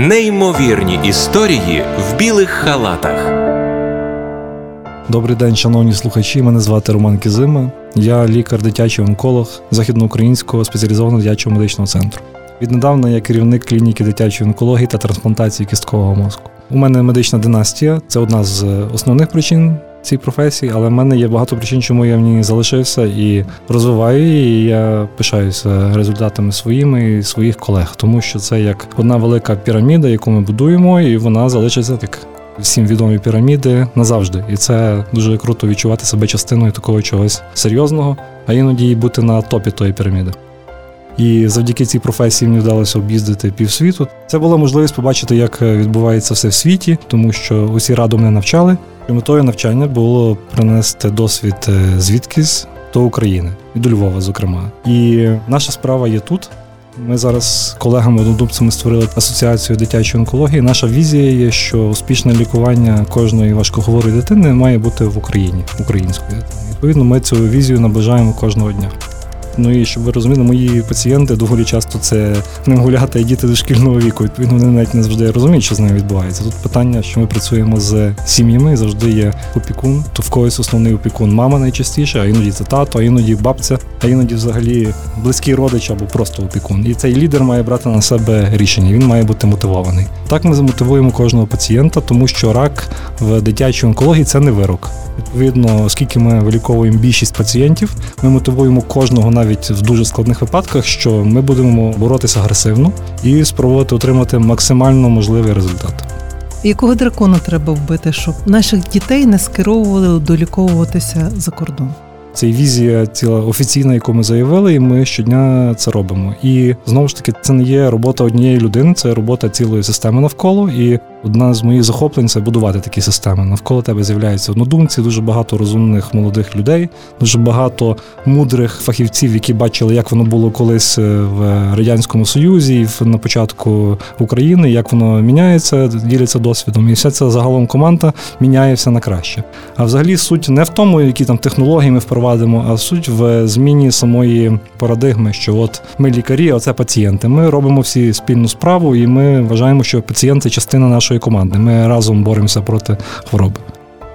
Неймовірні історії в білих халатах. Добрий день, шановні слухачі. Мене звати Роман Кізима. Я лікар дитячий онколог західноукраїнського спеціалізованого дитячого медичного центру. Віднедавна я керівник клініки дитячої онкології та трансплантації кісткового мозку. У мене медична династія це одна з основних причин цій професії, але в мене є багато причин, чому я в ній залишився і розвиваю її. і Я пишаюся результатами своїми і своїх колег, тому що це як одна велика піраміда, яку ми будуємо, і вона залишиться як всім відомі піраміди назавжди. І це дуже круто відчувати себе частиною такого чогось серйозного, а іноді бути на топі тої піраміди. І завдяки цій професії мені вдалося об'їздити півсвіту. Це була можливість побачити, як відбувається все в світі, тому що усі радо мене навчали. І метою навчання було принести досвід е, звідкись до України і до Львова, зокрема. І наша справа є тут. Ми зараз з колегами однодумцями створили асоціацію дитячої онкології. Наша візія є, що успішне лікування кожної важкохворої дитини має бути в Україні, української дитини. Відповідно, ми цю візію наближаємо кожного дня. Ну і щоб ви розуміли, мої пацієнти доволі часто це не гуляти і діти дошкільного віку. Відповідно, вони навіть не завжди розуміють, що з ними відбувається. Тут питання, що ми працюємо з сім'ями, завжди є опікун. То в когось основний опікун мама найчастіше, а іноді це тато, а іноді бабця, а іноді взагалі близький родич або просто опікун. І цей лідер має брати на себе рішення. Він має бути мотивований. Так ми замотивуємо кожного пацієнта, тому що рак в дитячій онкології це не вирок. Відповідно, оскільки ми виліковуємо більшість пацієнтів, ми мотивуємо кожного навіть в дуже складних випадках, що ми будемо боротися агресивно і спробувати отримати максимально можливий результат. Якого дракона треба вбити, щоб наших дітей не скеровували доліковуватися за кордон? Це візія ціла офіційна, яку ми заявили, і ми щодня це робимо. І знову ж таки, це не є робота однієї людини, це робота цілої системи навколо. І одна з моїх захоплень це будувати такі системи. Навколо тебе з'являються однодумці, дуже багато розумних молодих людей, дуже багато мудрих фахівців, які бачили, як воно було колись е, в радянському союзі, і на початку України, як воно міняється, діляться досвідом. І вся ця загалом команда міняється на краще. А взагалі суть не в тому, які там технології ми впровадимо, а суть в зміні самої парадигми, що от ми лікарі, а це пацієнти. Ми робимо всі спільну справу, і ми вважаємо, що пацієнт це частина нашої нашої команди. Ми разом боремося проти хвороби.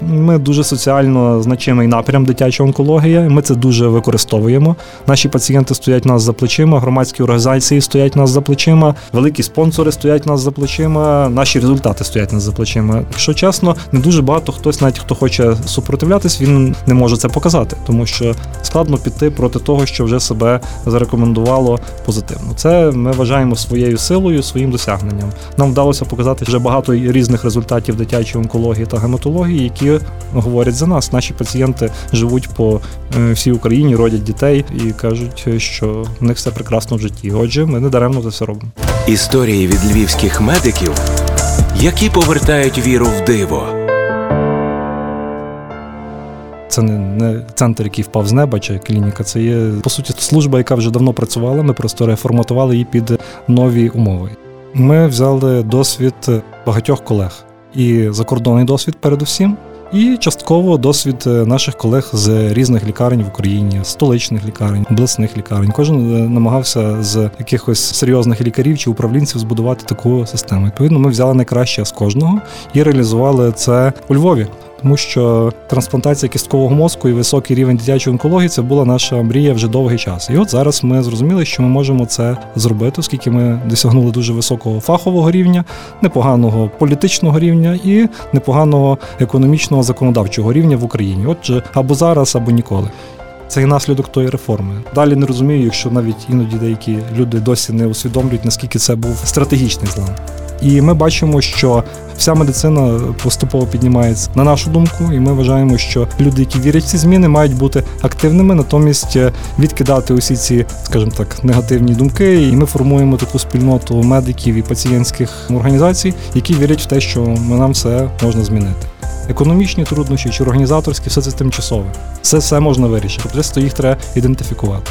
Ми дуже соціально значимий напрям дитяча онкологія. Ми це дуже використовуємо. Наші пацієнти стоять нас за плечима, громадські організації стоять нас за плечима, великі спонсори стоять нас за плечима. Наші результати стоять нас за плечима. Якщо чесно, не дуже багато хтось, навіть хто хоче супротивлятись, він не може це показати, тому що складно піти проти того, що вже себе зарекомендувало позитивно. Це ми вважаємо своєю силою, своїм досягненням. Нам вдалося показати вже багато різних результатів дитячої онкології та гематології, які які говорять за нас. Наші пацієнти живуть по е, всій Україні, родять дітей і кажуть, що в них все прекрасно в житті. Отже, ми не даремно це все робимо. Історії від львівських медиків, які повертають віру в диво. Це не не центр, який впав з неба чи клініка. Це є по суті служба, яка вже давно працювала. Ми просто реформатували її під нові умови. Ми взяли досвід багатьох колег і закордонний досвід, передусім, і частково досвід е, наших колег з різних лікарень в Україні, столичних лікарень, обласних лікарень. Кожен е, намагався з якихось серйозних лікарів чи управлінців збудувати таку систему. Відповідно, ми взяли найкраще з кожного і реалізували це у Львові тому що трансплантація кісткового мозку і високий рівень дитячої онкології це була наша мрія вже довгий час. І от зараз ми зрозуміли, що ми можемо це зробити, оскільки ми досягнули дуже високого фахового рівня, непоганого політичного рівня і непоганого економічного законодавчого рівня в Україні. Отже, або зараз, або ніколи. Це і наслідок тої реформи. Далі не розумію, якщо навіть іноді деякі люди досі не усвідомлюють, наскільки це був стратегічний злам. І ми бачимо, що вся медицина поступово піднімається на нашу думку, і ми вважаємо, що люди, які вірять в ці зміни, мають бути активними, натомість е, відкидати усі ці, скажімо так, негативні думки. І ми формуємо таку спільноту медиків і пацієнтських організацій, які вірять в те, що нам все можна змінити. Економічні труднощі чи організаторські, все це тимчасове. Все все можна вирішити. Просто їх треба ідентифікувати.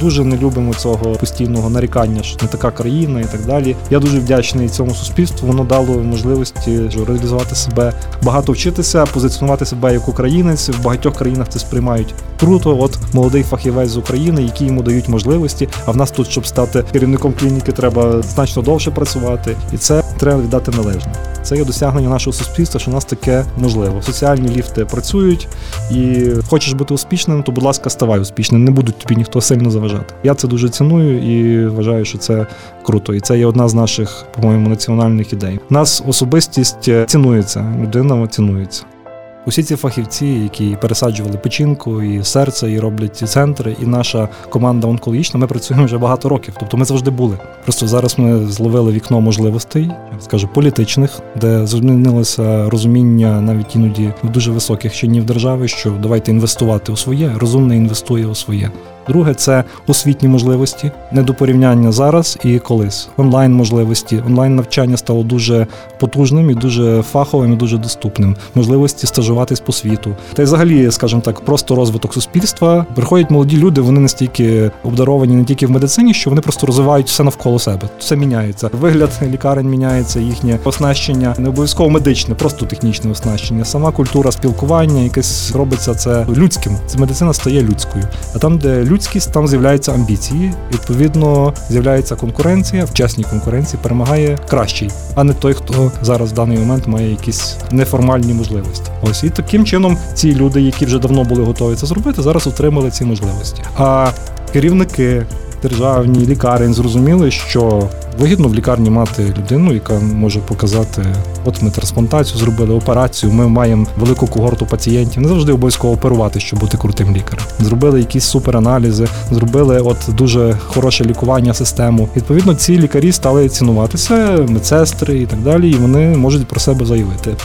Дуже не любимо цього постійного нарікання, що не така країна і так далі. Я дуже вдячний цьому суспільству. Воно дало можливості реалізувати себе, багато вчитися, позиціонувати себе як українець. В багатьох країнах це сприймають круто. От молодий фахівець з України, які йому дають можливості. А в нас тут, щоб стати керівником клініки, треба значно довше працювати, і це треба віддати належне. Це є досягнення нашого суспільства, що у нас таке можливо. Соціальні ліфти працюють, і хочеш бути успішним, то будь ласка, ставай успішним. Не будуть тобі ніхто сильно заважати. Я це дуже ціную і вважаю, що це круто. І це є одна з наших, по-моєму, національних ідей. У Нас особистість цінується, людина цінується. Усі ці фахівці, які пересаджували печінку і серце, і роблять ці центри, і наша команда онкологічна, ми працюємо вже багато років. Тобто ми завжди були. Просто зараз ми зловили вікно можливостей, скажу, політичних, де змінилося розуміння навіть іноді дуже високих чинів держави, що давайте інвестувати у своє, розумне інвестує у своє. Друге це освітні можливості, не до порівняння зараз і колись. Онлайн можливості. Онлайн навчання стало дуже потужним і дуже фаховим, і дуже доступним. Можливості стажуватись по світу. Та й взагалі, скажімо так, просто розвиток суспільства. Приходять молоді люди, вони настільки обдаровані не тільки в медицині, що вони просто розвивають все навколо себе. Все міняється. Вигляд лікарень міняється, їхнє оснащення, не обов'язково медичне, просто технічне оснащення. Сама культура спілкування, якесь робиться це людським. Це медицина стає людською. А там, де людськість, там з'являються амбіції. Відповідно, з'являється конкуренція. В чесній конкуренції перемагає кращий, а не той, хто зараз в даний момент має якісь неформальні можливості. Ось і таким чином ці люди, які вже давно були готові це зробити, зараз отримали ці можливості. А керівники державні лікарень зрозуміли, що вигідно в лікарні мати людину, яка може показати, от ми трансплантацію зробили, операцію. Ми маємо велику когорту пацієнтів. Не завжди обов'язково оперувати, щоб бути крутим лікарем. Зробили якісь супераналізи, зробили от дуже хороше лікування, систему. Відповідно, ці лікарі стали цінуватися, медсестри і так далі, і вони можуть про себе заявити.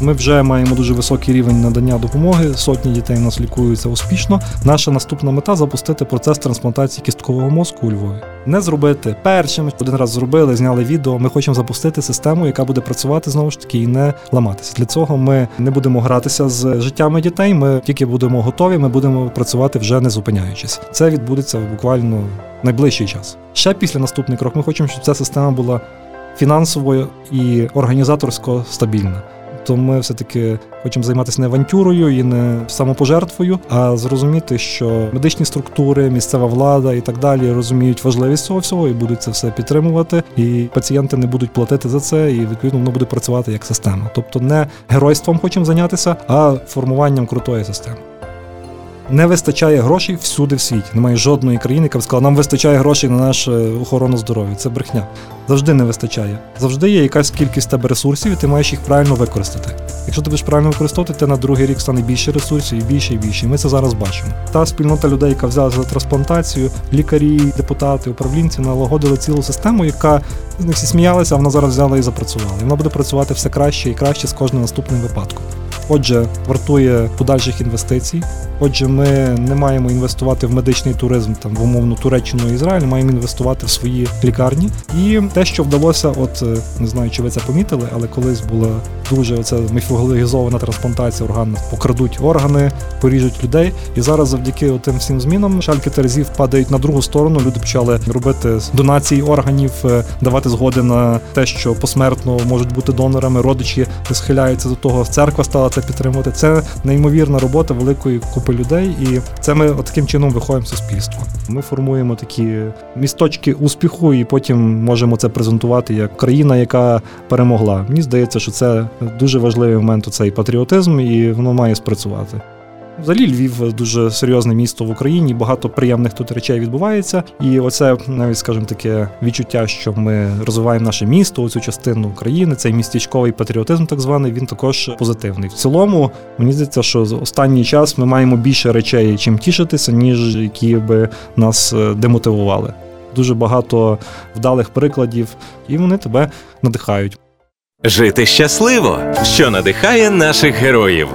Ми вже маємо дуже високий рівень надання допомоги. Сотні дітей у нас лікуються успішно. Наша наступна мета запустити процес трансплантації кісткового мозку у Львові. Не зробити першим. Один раз зробили, зняли відео. Ми хочемо запустити систему, яка буде працювати знову ж таки і не ламатися. Для цього ми не будемо гратися з життями дітей. Ми тільки будемо готові. Ми будемо працювати вже не зупиняючись. Це відбудеться буквально найближчий час. Ще після наступний крок. Ми хочемо, щоб ця система була фінансово і організаторсько стабільна то ми все-таки хочемо займатися не авантюрою і не самопожертвою, а зрозуміти, що медичні структури, місцева влада і так далі розуміють важливість цього всього і будуть це все підтримувати. І пацієнти не будуть платити за це, і відповідно воно буде працювати як система. Тобто не геройством хочемо зайнятися, а формуванням крутої системи. Не вистачає грошей всюди в світі. Немає жодної країни, яка б сказала, нам вистачає грошей на нашу охорону здоров'я. Це брехня. Завжди не вистачає. Завжди є якась кількість тебе ресурсів, і ти маєш їх правильно використати. Якщо ти будеш правильно використовувати, ти на другий рік стане більше ресурсів і більше і більше. Ми це зараз бачимо. Та спільнота людей, яка взяла за трансплантацію, лікарі, депутати, управлінці налагодили цілу систему, яка них всі сміялися, а вона зараз взяла і запрацювала. І вона буде працювати все краще і краще з кожним наступним випадком. Отже, вартує подальших інвестицій. Отже, ми не маємо інвестувати в медичний туризм там в умовну Туреччину і Ізраїль, маємо інвестувати в свої лікарні. І те, що вдалося, от е, не знаю, чи ви це помітили, але колись була дуже оця міфологізована трансплантація органів. Покрадуть органи, поріжуть людей. І зараз, завдяки тим всім змінам, шальки терезів падають на другу сторону. Люди почали робити донації органів, е, давати згоди на те, що посмертно можуть бути донорами. Родичі схиляються до того. Церква стала це підтримувати. Це неймовірна робота великої купи людей, і це ми таким чином виходимо в суспільство. Ми формуємо такі місточки успіху, і потім можемо це презентувати як країна, яка перемогла. Мені здається, що це дуже важливий момент. Цей патріотизм, і воно має спрацювати. Взагалі Львів дуже серйозне місто в Україні, багато приємних тут речей відбувається. І оце навіть, скажімо, таке відчуття, що ми розвиваємо наше місто, оцю частину України, цей містечковий патріотизм, так званий, він також позитивний. В цілому, мені здається, що за останній час ми маємо більше речей, чим тішитися, ніж які би нас е, демотивували. Дуже багато вдалих прикладів, і вони тебе надихають. Жити щасливо, що надихає наших героїв.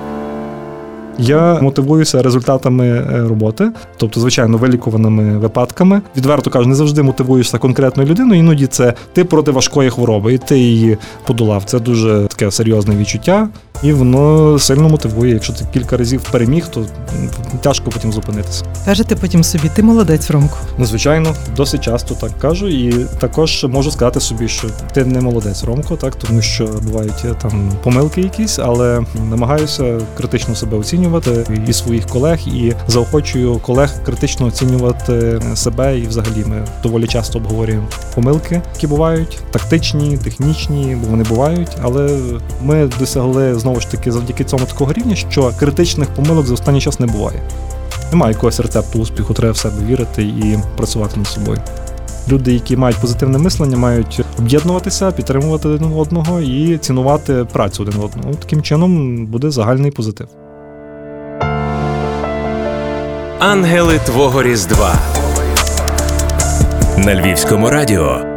Я мотивуюся результатами е, роботи, тобто, звичайно, вилікуваними випадками. Відверто кажу, не завжди мотивуєшся конкретною людиною. Іноді це ти проти важкої хвороби, і ти її подолав. Це дуже таке серйозне відчуття, і воно сильно мотивує. Якщо ти кілька разів переміг, то тяжко потім зупинитися. Кажете потім собі, ти молодець, Ромко. Ну, звичайно, досить часто так кажу, і також можу сказати собі, що ти не молодець, Ромко, так тому що бувають е, там помилки якісь, але намагаюся критично себе оцінювати і своїх колег, і заохочую колег критично оцінювати себе. І взагалі ми доволі часто обговорюємо помилки, які бувають тактичні, технічні, бо вони бувають. Але ми досягли знову ж таки завдяки цьому такого рівня, що критичних помилок за останній час не буває. Немає якогось рецепту успіху, треба в себе вірити і працювати над собою. Люди, які мають позитивне мислення, мають об'єднуватися, підтримувати один одного і цінувати працю один одного. Таким чином буде загальний позитив. Ангели Твого Різдва на Львівському радіо.